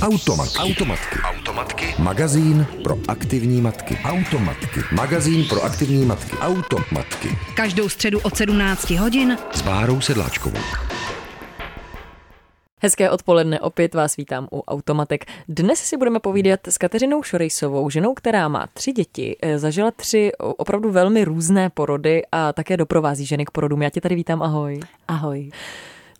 Automatky. Automatky. Automatky. Magazín pro aktivní matky. Automatky. Magazín pro aktivní matky. Automatky. Každou středu od 17 hodin S Bárou Sedláčkovou. Hezké odpoledne, opět vás vítám u Automatek. Dnes si budeme povídat s Kateřinou Šorejsovou, ženou, která má tři děti, eh, zažila tři opravdu velmi různé porody a také doprovází ženy k porodům. Já tě tady vítám, ahoj. Ahoj.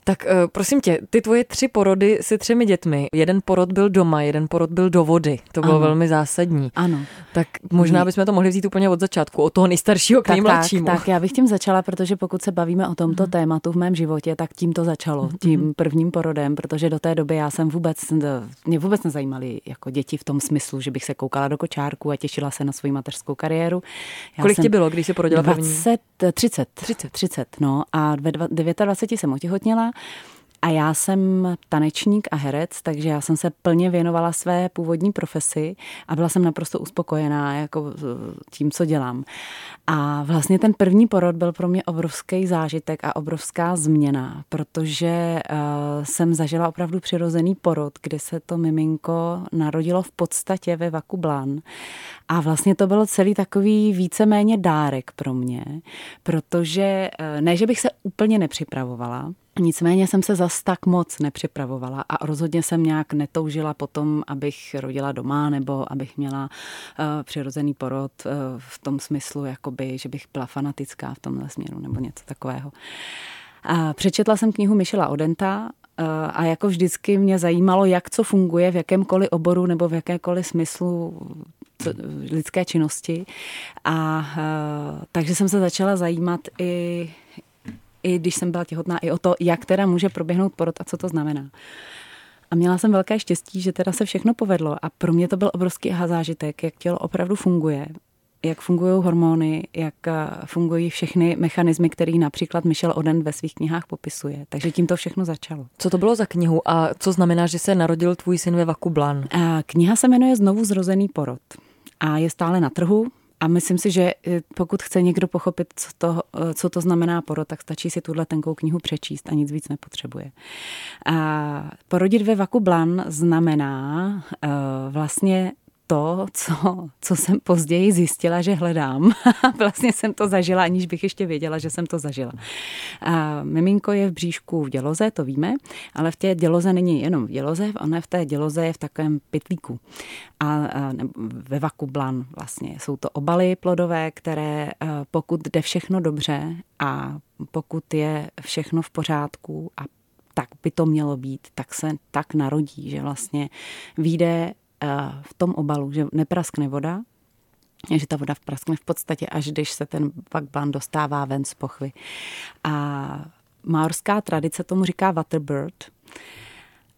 Tak uh, prosím tě, ty tvoje tři porody se třemi dětmi. Jeden porod byl doma, jeden porod byl do vody. To bylo Ano. velmi zásadní. Ano. Tak možná bychom to mohli vzít úplně od začátku, od toho nejstaršího k Tak, tak, nejmladšímu. tak, já bych tím začala, protože pokud se bavíme o tomto tématu v mém životě, tak tím to začalo, tím prvním porodem, protože do té doby já jsem vůbec, mě vůbec nezajímaly jako děti v tom smyslu, že bych se koukala do kočárku a těšila se na svoji mateřskou kariéru. Já Kolik ti bylo, když jsi porodila první? 20, 30, 30, 30, no a ve dva- 29 jsem otěhotněla a já jsem tanečník a herec, takže já jsem se plně věnovala své původní profesi a byla jsem naprosto uspokojená jako eh, tím, co dělám. A vlastně ten první porod byl pro mě obrovský zážitek a obrovská změna, protože uh, jsem zažila opravdu přirozený porod, kdy se to miminko narodilo v podstatě ve Vakublan. A vlastně to bylo celý takový víceméně dárek pro mě, protože eh, ne, že bych se úplně nepřipravovala, Nicméně jsem se zas tak moc nepřipravovala a rozhodně jsem nějak netoužila potom, abych rodila doma nebo abych měla uh, přirozený porod uh, v tom smyslu, jakoby, že bych byla fanatická v tomhle směru nebo něco takového. A přečetla jsem knihu Michela Odenta uh, a jako vždycky mě zajímalo, jak co funguje v jakémkoliv oboru nebo v jakékoliv smyslu lidské činnosti. A takže jsem se začala zajímat i i když jsem byla těhotná, i o to, jak teda může proběhnout porod a co to znamená. A měla jsem velké štěstí, že teda se všechno povedlo a pro mě to byl obrovský aha zážitek, jak tělo opravdu funguje, jak fungují hormony, jak eh, fungují všechny mechanismy, který například Michel Oden ve svých knihách popisuje. Takže tím to všechno začalo. Co to bylo za knihu a co znamená, že se narodil tvůj syn ve Vakublan? A kniha se jmenuje Znovu zrozený porod a je stále na trhu. A myslím si, že eh, pokud chce někdo pochopit, co to, eh, co to znamená porod, tak stačí si tuhle tenkou knihu přečíst a nic víc nepotřebuje. A porodit ve Vakublan znamená uh, vlastně to, co, co jsem později zjistila, že hledám. vlastně jsem to zažila, aniž bych ještě věděla, že jsem to zažila. A miminko je v bříšku v děloze, to víme, ale v té děloze není jenom v děloze, ona v té děloze je v takovém pytlíku. A, a ve vakublan vlastně. Jsou to obaly plodové, které eh, pokud jde všechno dobře a pokud je všechno v pořádku a tak by to mělo být, tak se tak narodí, že vlastně vyjde v tom obalu, že nepraskne voda, že ta voda praskne v podstatě, až když se ten vakblan dostává ven z pochvy. A maorská tradice tomu říká waterbird.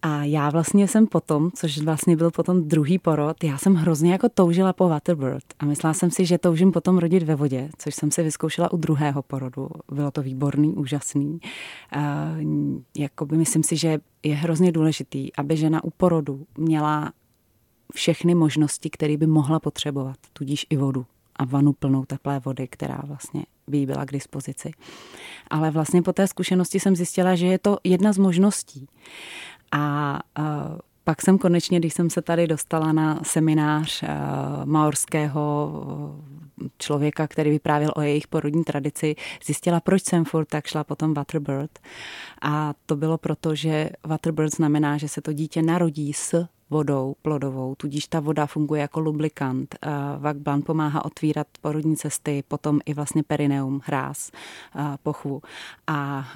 A já vlastně jsem potom, což vlastně byl potom druhý porod, já jsem hrozně jako toužila po Waterbird a myslela jsem si, že toužím potom rodit ve vodě, což jsem si vyzkoušela u druhého porodu. Bylo to výborný, úžasný. Uh, jakoby myslím si, že je hrozně důležitý, aby žena u porodu měla všechny možnosti, které by mohla potřebovat, tudíž i vodu a vanu plnou teplé vody, která vlastně by jí byla k dispozici. Ale vlastně po té zkušenosti jsem zjistila, že je to jedna z možností. A uh, pak jsem konečně, když jsem se tady dostala na seminář maorského člověka, který vyprávěl o jejich porodní tradici, zjistila, proč jsem furt tak šla potom Waterbird. A to bylo proto, že Waterbird znamená, že se to dítě narodí s vodou plodovou, tudíž ta voda funguje jako lubrikant. Vakblan pomáhá otvírat porodní cesty, potom i vlastně perineum, hráz, pochvu. A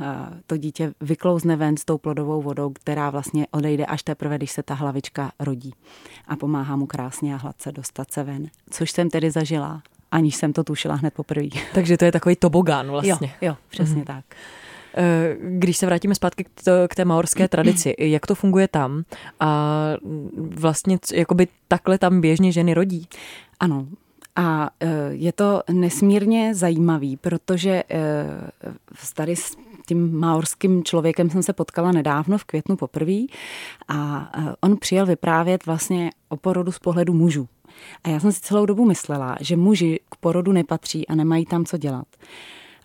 to dítě vyklouzne ven s tou plodovou vodou, která vlastně odejde až teprve, když se ta hlavička rodí. A pomáhá mu krásně a hladce dostat se ven. Což jsem tedy zažila, aniž jsem to tušila hned poprvé. Takže to je takový tobogán vlastně. Jo, jo přesně mm-hmm. tak. Eh, Když se vrátíme zpátky k, to, k té maorské tradici, jak to funguje tam a vlastně jakoby takhle tam běžně ženy rodí? Ano, a eh, je to nesmírně zajímavý, protože eh, tady s tím maorským člověkem jsem se potkala nedávno v květnu poprvé a on přijel vyprávět vlastně o porodu z pohledu mužů. A já jsem si celou dobu myslela, že muži k porodu nepatří a nemají tam co dělat.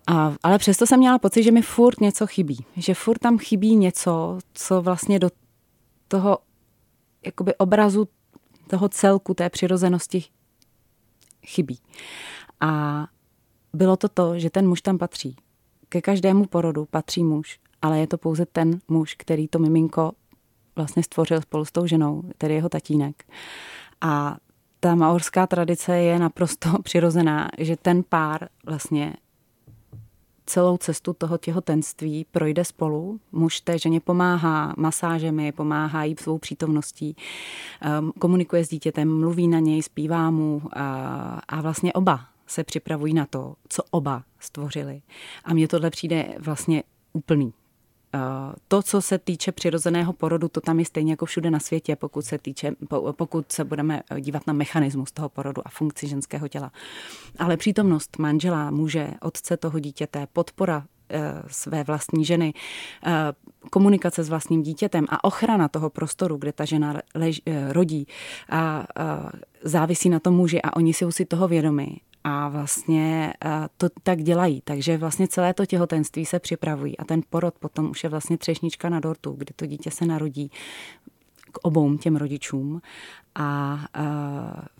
A, ale přesto jsem měla pocit, že mi furt něco chybí. Že furt tam chybí něco, co vlastně do toho jakoby obrazu toho celku, té přirozenosti chybí. A bylo to to, že ten muž tam patří. Ke každému porodu patří muž, ale je to pouze ten muž, který to miminko vlastně stvořil spolu s tou ženou, tedy jeho tatínek. A ta maorská tradice je naprosto přirozená, že ten pár vlastně celou cestu toho těhotenství projde spolu. Muž té ženě pomáhá masážemi, pomáhá jí svou přítomností, um, komunikuje s dítětem, mluví na něj, zpívá mu a, a vlastně oba se připravují na to, co oba stvořili. A mně tohle přijde vlastně úplný. Eh, to, co se týče přirozeného porodu, to tam je stejně jako všude na světě, pokud se, týče, pokud se budeme dívat na mechanismus toho porodu a funkci ženského těla. Ale přítomnost manžela, muže, otce toho dítěte, podpora eh, své vlastní ženy, eh, komunikace s vlastním dítětem a ochrana toho prostoru, kde ta žena lež, rodí a, a závisí na tom muži a oni jsou si toho vědomi a vlastně eh, to tak dělají. Takže vlastně celé to těhotenství se připravují a ten porod potom už je vlastně třešnička na dortu, kdy to dítě se narodí k obou těm rodičům. A, eh,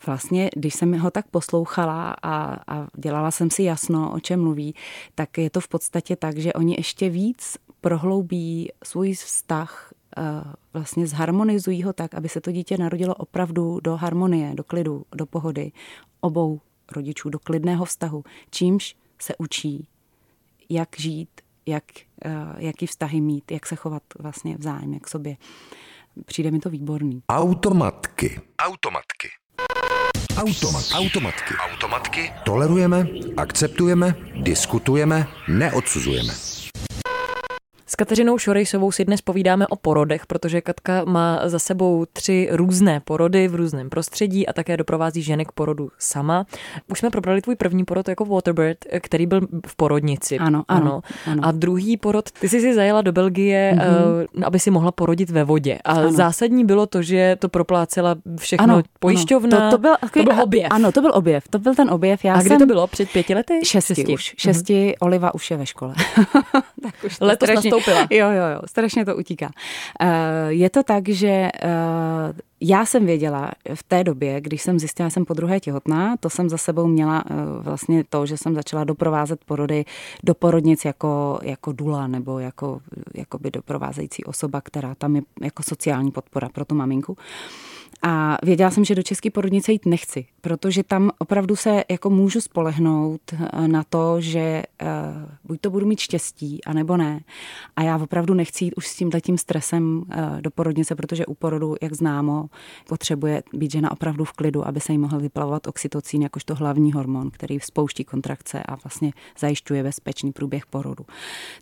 vlastně, když jsem ho tak poslouchala a, a dělala jsem si jasno, o čem mluví, tak je to v podstatě tak, že oni ještě víc prohloubí svůj vztah eh, vlastně zharmonizují ho tak, aby se to dítě narodilo opravdu do harmonie, do klidu, do pohody obou rodičů do klidného vztahu, čímž se učí, jak žít, jak, uh, jaký vztahy mít, jak se chovat vlastně vzájemně k sobě. Přijde mi to výborný. Automatky. Automatky. Automat. Automatky. Automatky. Tolerujeme, akceptujeme, diskutujeme, neodsuzujeme. S Kateřinou Šorejsovou si dnes povídáme o porodech, protože Katka má za sebou tři různé porody v různém prostředí a také doprovází ženy k porodu sama. Už jsme probrali tvůj první porod jako Waterbird, který byl v porodnici. Ano, ano. ano. A druhý porod, ty jsi si zajela do Belgie, mm-hmm. aby si mohla porodit ve vodě. A ano. zásadní bylo to, že to proplácela všechno ano, pojišťovna. Ano. To, to, byl, to byl objev. Ano, to byl objev. To byl ten objev. Já a kdy jsem... to bylo? Před pěti lety? Šesti, šesti. už. Šesti, mm-hmm. Oliva už je ve škole. tak už Letos strašně, nastoupila. Jo, jo, jo, strašně to utíká. Uh, je to tak, že uh, já jsem věděla v té době, když jsem zjistila, že jsem po druhé těhotná, to jsem za sebou měla uh, vlastně to, že jsem začala doprovázet porody do porodnic jako, jako dula nebo jako, jako by doprovázející osoba, která tam je jako sociální podpora pro tu maminku. A věděla jsem, že do české porodnice jít nechci, protože tam opravdu se jako můžu spolehnout eh, na to, že uh, buď to budu mít štěstí, anebo ne. A já opravdu nechci jít už s tím tím stresem uh, do porodnice, protože u porodu, jak známo, potřebuje být žena opravdu v klidu, aby se jí mohl vyplavovat oxytocín, jakožto hlavní hormon, který spouští kontrakce a vlastně zajišťuje bezpečný průběh porodu.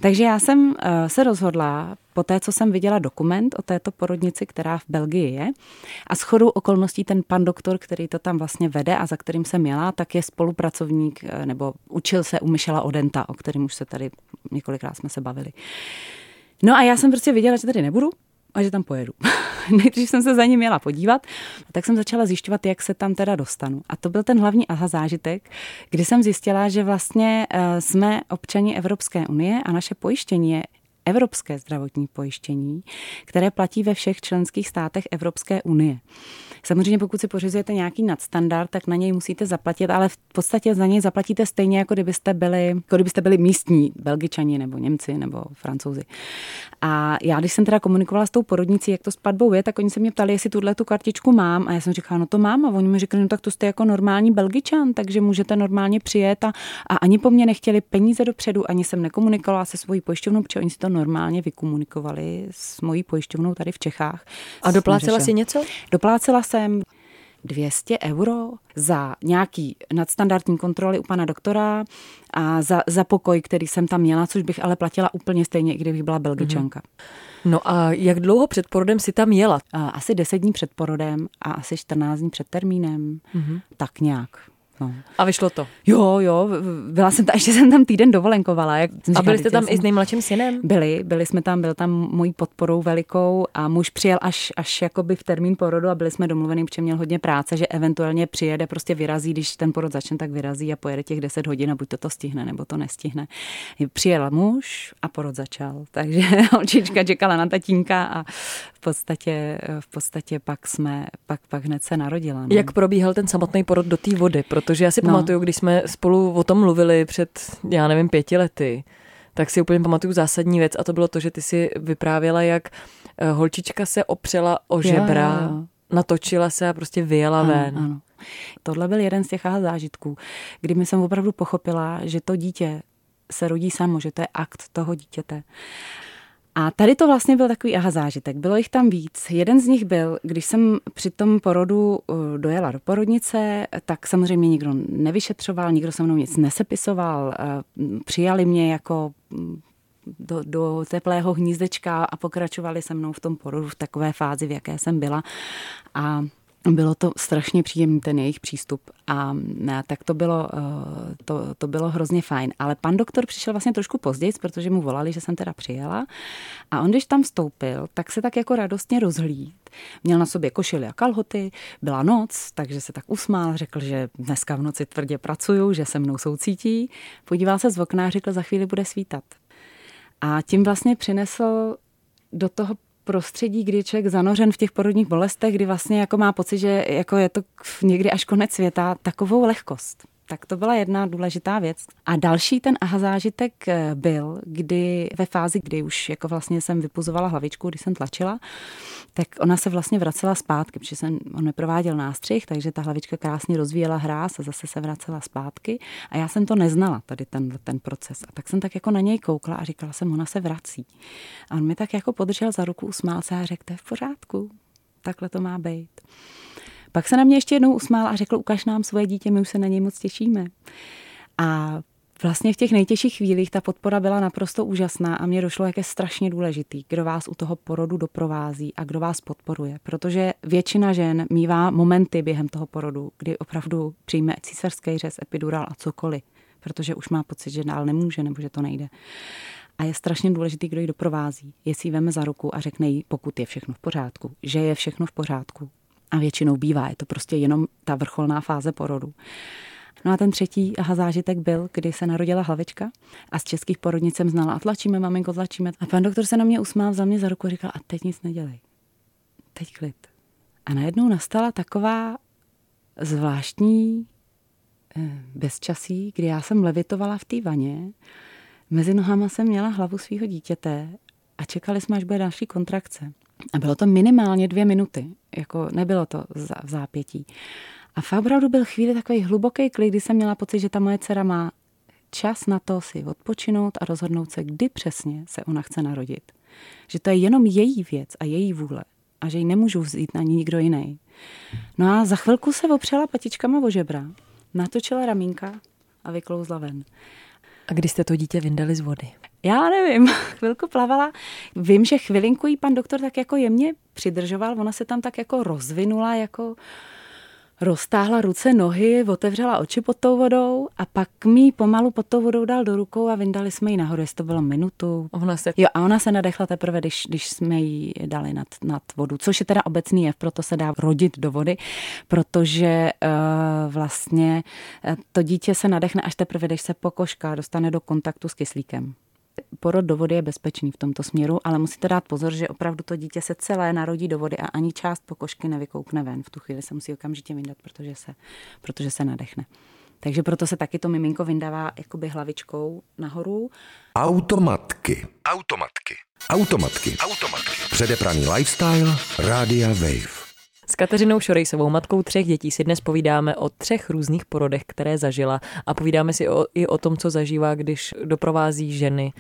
Takže já jsem se rozhodla po té, co jsem viděla dokument o této porodnici, která v Belgii je. A s chodou okolností ten pan doktor, který to tam vlastně vede a za kterým jsem měla, tak je spolupracovník eh, nebo učil se u Michela Odenta, o kterém už se tady několikrát jsme se bavili. No a já jsem prostě viděla, že tady nebudu, a že tam pojedu. Nejdřív jsem se za ním měla podívat, tak jsem začala zjišťovat, jak se tam teda dostanu. A to byl ten hlavní aha zážitek, kdy jsem zjistila, že vlastně eh, jsme občani Evropské unie a naše pojištění je evropské zdravotní pojištění, které platí ve všech členských státech Evropské unie. Samozřejmě pokud si pořizujete nějaký nadstandard, tak na něj musíte zaplatit, ale v podstatě za něj zaplatíte stejně, jako kdybyste byli, jako kdybyste byli místní belgičani nebo Němci nebo Francouzi. A já, když jsem teda komunikovala s tou porodnicí, jak to s platbou je, tak oni se mě ptali, jestli tuhle tu kartičku mám. A já jsem říkala, no to mám. A oni mi řekli, no tak to jste jako normální belgičan, takže můžete normálně přijet. A, a ani po mně nechtěli peníze dopředu, ani jsem nekomunikovala se svojí pojišťovnou, protože oni si to normálně vykomunikovali s mojí pojišťovnou tady v Čechách. A doplácela si něco? Doplácela jsem 200 euro za nějaký nadstandardní kontroly u pana doktora a za, za pokoj, který jsem tam měla, což bych ale platila úplně stejně, i kdybych byla belgičanka. No a jak dlouho před porodem si tam jela? Asi 10 dní před porodem a asi 14 dní před termínem. Mm-hmm. Tak nějak. No. A vyšlo to? Jo, jo, byla jsem tam, ještě jsem tam týden dovolenkovala. Jak a byli jste tam jsem, i s nejmladším synem? Byli, byli jsme tam, byl tam mojí podporou velikou a muž přijel až, až jakoby v termín porodu a byli jsme domluveni, protože měl hodně práce, že eventuálně přijede, prostě vyrazí, když ten porod začne, tak vyrazí a pojede těch 10 hodin a buď to to stihne, nebo to nestihne. Přijel muž a porod začal, takže holčička čekala na tatínka a v podstatě, v podstatě pak jsme, pak, pak hned se narodila. No. Jak probíhal ten samotný porod do té vody? Protože já si no. pamatuju, když jsme spolu o tom mluvili před, já nevím, pěti lety, tak si úplně pamatuju zásadní věc a to bylo to, že ty si vyprávěla, jak eh, holčička se opřela o žebra, jo, jo. natočila se a prostě vyjela ano, ven. Ano. Tohle byl jeden z těch zážitků, kdy mi jsem opravdu pochopila, že to dítě se rodí samo, že to je akt toho dítěte. A tady to vlastně byl takový aha zážitek. Bylo jich tam víc. Jeden z nich byl, když jsem při tom porodu uh, dojela do porodnice, tak samozřejmě nikdo nevyšetřoval, nikdo se mnou nic nesepisoval. Uh, přijali mě jako mm, do, do teplého hnízdečka a pokračovali se mnou v tom porodu v takové fázi, v jaké jsem byla. A bylo to strašně příjemný ten jejich přístup a ne, tak to bylo, eh, to, to bylo hrozně fajn. Ale pan doktor přišel vlastně trošku později, protože mu volali, že jsem teda přijela a on, když tam vstoupil, tak se tak jako radostně rozhlíd. Měl na sobě košily a kalhoty, byla noc, takže se tak usmál, řekl, že dneska v noci tvrdě pracuju, že se mnou soucítí. Podíval se z okna a řekl, za chvíli bude svítat. A tím vlastně přinesl do toho prostředí, kdy člověk zanořen v těch porodních bolestech, kdy vlastně jako má pocit, že jako je to někdy až konec světa, takovou lehkost. Tak to byla jedna důležitá věc. A další ten aha zážitek eh, byl, kdy ve fázi, kdy už jako vlastně jsem vypuzovala hlavičku, když jsem tlačila, tak ona se vlastně vracela zpátky, protože jsem, on neprováděl nástřih, takže ta hlavička krásně rozvíjela hráz a zase se vracela zpátky. A já jsem to neznala, tady ten, ten proces. A tak jsem tak jako na něj koukla a říkala jsem, ona se vrací. A on mi tak jako podržel za ruku, usmál se a řekl, to je v pořádku, takhle to má být. Pak se na mě ještě jednou usmál a řekl, ukaž nám svoje dítě, my už se na něj moc těšíme. A Vlastně v těch nejtěžších chvílích ta podpora byla naprosto úžasná a mě došlo, jak je strašně důležitý, kdo vás u toho porodu doprovází a kdo vás podporuje. Protože většina žen mývá momenty během toho porodu, kdy opravdu přijme císařský řez, epidural a cokoliv, protože už má pocit, že dál nemůže nebo že to nejde. A je strašně důležitý, kdo ji doprovází. Jestli ji veme za ruku a řekne jí, pokud je všechno v pořádku, že je všechno v pořádku. A většinou bývá, je to prostě jenom ta vrcholná fáze porodu. No a ten třetí aha zážitek byl, kdy se narodila hlavička a z českých porodnic jsem znala a tlačíme, maminko, tlačíme. A pan doktor se na mě usmál, za mě za ruku a říkal, a teď nic nedělej. Teď klid. A najednou nastala taková zvláštní eh, bezčasí, kdy já jsem levitovala v té vaně, mezi nohama jsem měla hlavu svého dítěte a čekali jsme, až bude další kontrakce. A bylo to minimálně dvě minuty, jako nebylo to v zápětí. A fakt opravdu byl chvíli takový hluboký klid, kdy jsem měla pocit, že ta moje dcera má čas na to si odpočinout a rozhodnout se, kdy přesně se ona chce narodit. Že to je jenom její věc a její vůle a že ji nemůžu vzít ani nikdo jiný. No a za chvilku se opřela patičkama o žebra, natočila ramínka a vyklouzla ven. A kdy jste to dítě vyndali z vody? Já nevím, chvilku plavala. Vím, že chvilinku jí pan doktor tak jako jemně přidržoval, ona se tam tak jako rozvinula, jako roztáhla ruce, nohy, otevřela oči pod tou vodou a pak mi pomalu pod tou vodou dal do rukou a vyndali jsme ji nahoru, jestli to bylo minutu. Ona se... Jo, a ona se nadechla teprve, když, když jsme ji dali nad, nad vodu, což je teda obecný jev, proto se dá rodit do vody, protože uh, vlastně uh, to dítě se nadechne až teprve, když se pokožka dostane do kontaktu s kyslíkem porod do vody je bezpečný v tomto směru, ale musíte dát pozor, že opravdu to dítě se celé narodí do vody a ani část pokožky nevykoukne ven. V tu chvíli se musí okamžitě vyndat, protože se, protože se nadechne. Takže proto se taky to miminko vyndává jakoby hlavičkou nahoru. Automatky. Automatky. Automatky. Automatky. Předepraný lifestyle. Rádia Wave. S Kateřinou Šorejsovou, matkou třech dětí, si dnes povídáme o třech různých porodech, které zažila a povídáme si o, i o tom, co zažívá, když doprovází ženy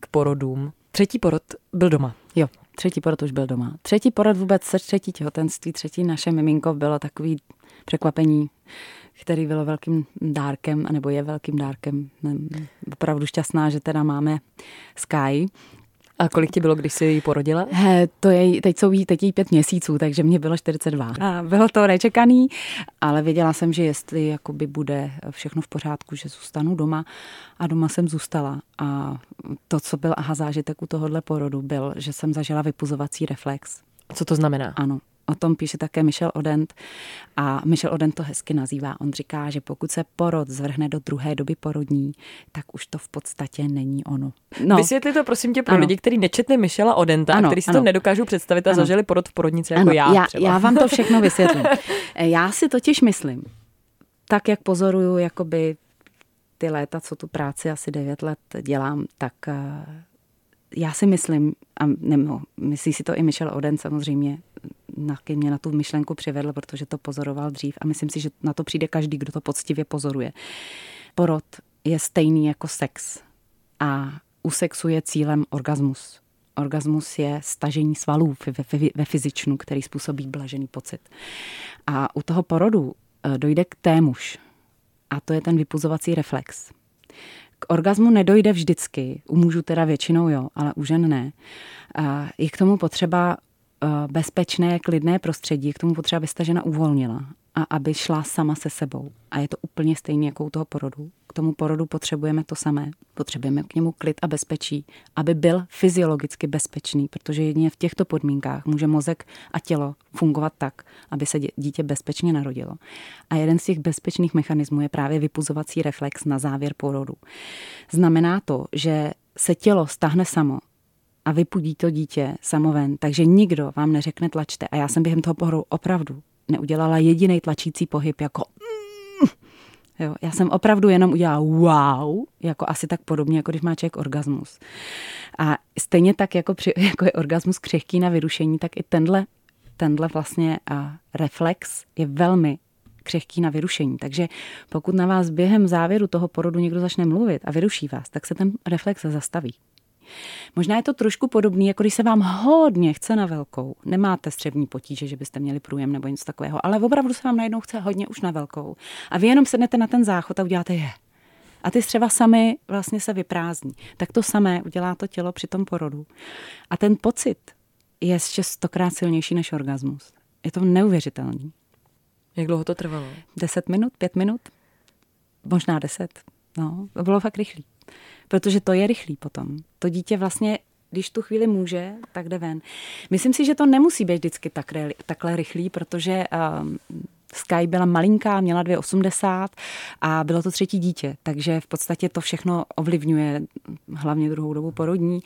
k porodům. Třetí porod byl doma. Jo, třetí porod už byl doma. Třetí porod vůbec, třetí těhotenství, třetí naše miminko bylo takový překvapení, který bylo velkým dárkem, nebo je velkým dárkem. Opravdu šťastná, že teda máme Sky, A kolik ti bylo, když jsi ji porodila? He, to je, teď jsou jí, teď jí pět měsíců, takže mě bylo 42. A bylo to nečekaný, ale věděla jsem, že jestli jakoby bude všechno v pořádku, že zůstanu doma a doma jsem zůstala. A to, co byl aha zážitek u tohohle porodu, byl, že jsem zažila vypuzovací reflex. Co to znamená? Ano, O tom píše také Michel Odent a Michel Odent to hezky nazývá. On říká, že pokud se porod zvrhne do druhé doby porodní, tak už to v podstatě není ono. No. Vysvětli to prosím tě pro ano. lidi, kteří nečetli Michela Odenta ano, a kteří si ano. to nedokážou představit a ano. zažili porod v porodnici jako ano, já. Já, já vám to všechno vysvětlím. já si totiž myslím, tak jak pozoruju jakoby ty léta, co tu práci asi 9 let dělám, tak eh, já si myslím, a nebo myslí si to i Michel Oden samozřejmě, Naky mě na tu myšlenku přivedl, protože to pozoroval dřív a myslím si, že na to přijde každý, kdo to poctivě pozoruje. Porod je stejný jako sex a u sexu je cílem orgasmus. Orgasmus je stažení svalů ve, ve, ve fyzičnu, který způsobí blažený pocit. A u toho porodu eh, dojde k témuž. A to je ten vypuzovací reflex. K orgazmu nedojde vždycky, u mužů teda většinou jo, ale u žen ne. Je k tomu potřeba bezpečné, klidné prostředí, k tomu potřeba, aby ta žena uvolnila a aby šla sama se sebou. A je to úplně stejné jako u toho porodu. K tomu porodu potřebujeme to samé. Potřebujeme k němu klid a bezpečí, aby byl fyziologicky bezpečný, protože jedině v těchto podmínkách může mozek a tělo fungovat tak, aby se dítě bezpečně narodilo. A jeden z těch bezpečných mechanismů je právě vypuzovací reflex na závěr porodu. Znamená to, že se tělo stahne samo a vypudí to dítě samoven, takže nikdo vám neřekne tlačte. A já jsem během toho pohodu opravdu neudělala jediný tlačící pohyb jako mm. Jo, já jsem opravdu jenom udělala wow, jako asi tak podobně, jako když má člověk orgasmus. A stejně tak, jako, při, jako je orgasmus křehký na vyrušení, tak i tenhle, tenhle vlastně a reflex je velmi křehký na vyrušení. Takže pokud na vás během závěru toho porodu někdo začne mluvit a vyruší vás, tak se ten reflex zastaví. Možná je to trošku podobný, jako když se vám hodně chce na velkou. Nemáte střevní potíže, že byste měli průjem nebo něco takového, ale opravdu se vám najednou chce hodně už na velkou. A vy jenom sednete na ten záchod a uděláte je. A ty střeva sami vlastně se vyprázdní. Tak to samé udělá to tělo při tom porodu. A ten pocit je ještě stokrát silnější než orgasmus. Je to neuvěřitelný. Jak dlouho to trvalo? Deset minut, pět minut, možná deset. No, to bylo fakt rychlý protože to je rychlý potom. To dítě vlastně když tu chvíli může, tak jde ven. Myslím si, že to nemusí být vždycky tak, takhle rychlý, protože um, Sky byla malinká, měla 2,80 a bylo to třetí dítě, takže v podstatě to všechno ovlivňuje, hlavně druhou dobu porodní,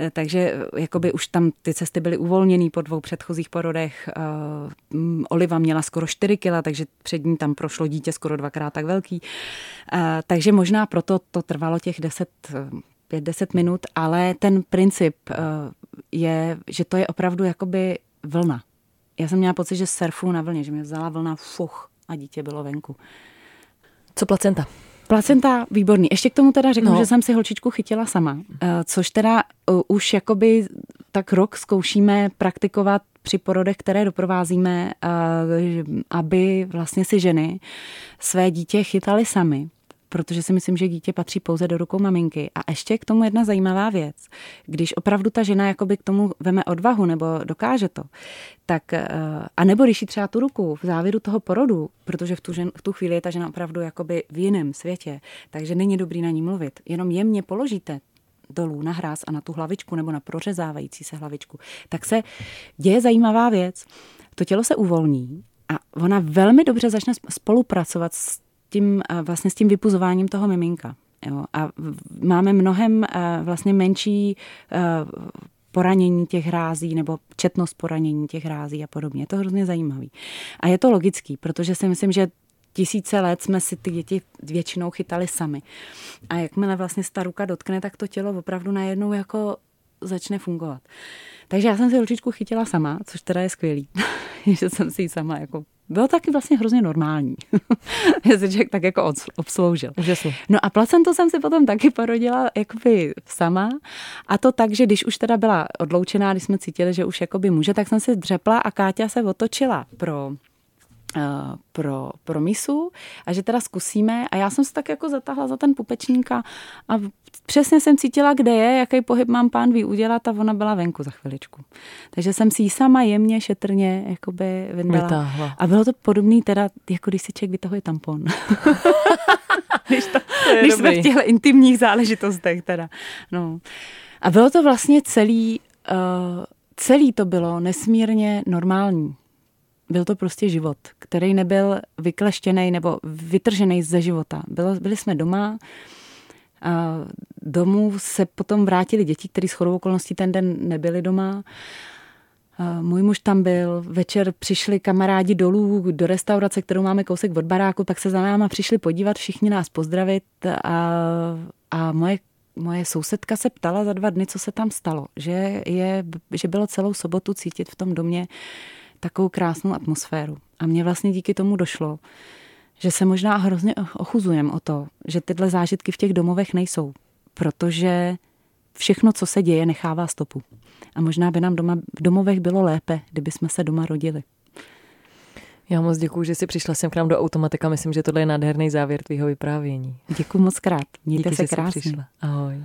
eh, takže eh, jakoby už tam ty cesty byly uvolněné po dvou předchozích porodech. Uh, Oliva měla skoro 4 kg, takže před ní tam prošlo dítě skoro dvakrát tak velký. Takže možná proto to trvalo těch 10 5-10 minut, ale ten princip je, že to je opravdu jakoby vlna já jsem měla pocit, že surfu na vlně, že mě vzala vlna fuch a dítě bylo venku. Co placenta? Placenta výborný. Ještě k tomu teda řeknu, no. že jsem si holčičku chytila sama, eh, což teda uh, už jakoby tak rok zkoušíme praktikovat při porodech, které doprovázíme, uh, aby vlastně si ženy své dítě chytali sami protože si myslím, že dítě patří pouze do rukou maminky. A ještě k tomu jedna zajímavá věc. Když opravdu ta žena jakoby k tomu veme odvahu nebo dokáže to, tak eh, a nebo jí třeba tu ruku v závěru toho porodu, protože v tu, žen, v tu chvíli je ta žena opravdu jakoby v jiném světě, takže není dobrý na ní mluvit. Jenom jemně položíte dolů na hráz a na tu hlavičku nebo na prořezávající se hlavičku, tak se děje zajímavá věc. To tělo se uvolní a ona velmi dobře začne spolupracovat s tím, vlastně s tím vypuzováním toho miminka. Jo? A máme mnohem vlastně menší poranění těch hrází nebo četnost poranění těch hrází a podobně. Je to hrozně zajímavý. A je to logický, protože si myslím, že tisíce let jsme si ty děti většinou chytali sami. A jakmile vlastně ta ruka dotkne, tak to tělo opravdu najednou jako začne fungovat. Takže já jsem si ručičku chytila sama, což teda je skvělý, že jsem si ji sama jako bylo taky vlastně hrozně normální, člověk tak jako obsloužil. Úžasně. No a placentu jsem si potom taky porodila jakoby sama a to tak, že když už teda byla odloučená, když jsme cítili, že už jakoby může, tak jsem si dřepla a Káťa se otočila pro pro, pro misu a že teda zkusíme. A já jsem se tak jako zatáhla za ten pupečník a, a přesně jsem cítila, kde je, jaký pohyb mám pán ví udělat a ona byla venku za chviličku. Takže jsem si ji sama jemně, šetrně jakoby vyndala. Vytáhla. A bylo to podobný teda, jako když si člověk vytahuje tampon. když to, to když jsme v těchto intimních záležitostech teda. No. A bylo to vlastně celý, uh, celý to bylo nesmírně normální. Byl to prostě život, který nebyl vykleštěný nebo vytržený ze života. Bylo, byli jsme doma, a domů se potom vrátili děti, které s chodou okolností ten den nebyli doma. A můj muž tam byl, večer přišli kamarádi dolů do restaurace, kterou máme kousek od baráku, tak se za náma přišli podívat, všichni nás pozdravit a, a moje moje sousedka se ptala za dva dny, co se tam stalo. Že, je, že bylo celou sobotu cítit v tom domě takovou krásnou atmosféru. A mě vlastně díky tomu došlo, že se možná hrozně ochuzujem o to, že tyhle zážitky v těch domovech nejsou, protože všechno, co se děje, nechává stopu. A možná by nám doma, v domovech bylo lépe, kdyby jsme se doma rodili. Já moc děkuji, že jsi přišla sem k nám do automatika. Myslím, že tohle je nádherný závěr tvýho vyprávění. Děkuji moc krát. Mějte Díky, se krásně. Ahoj.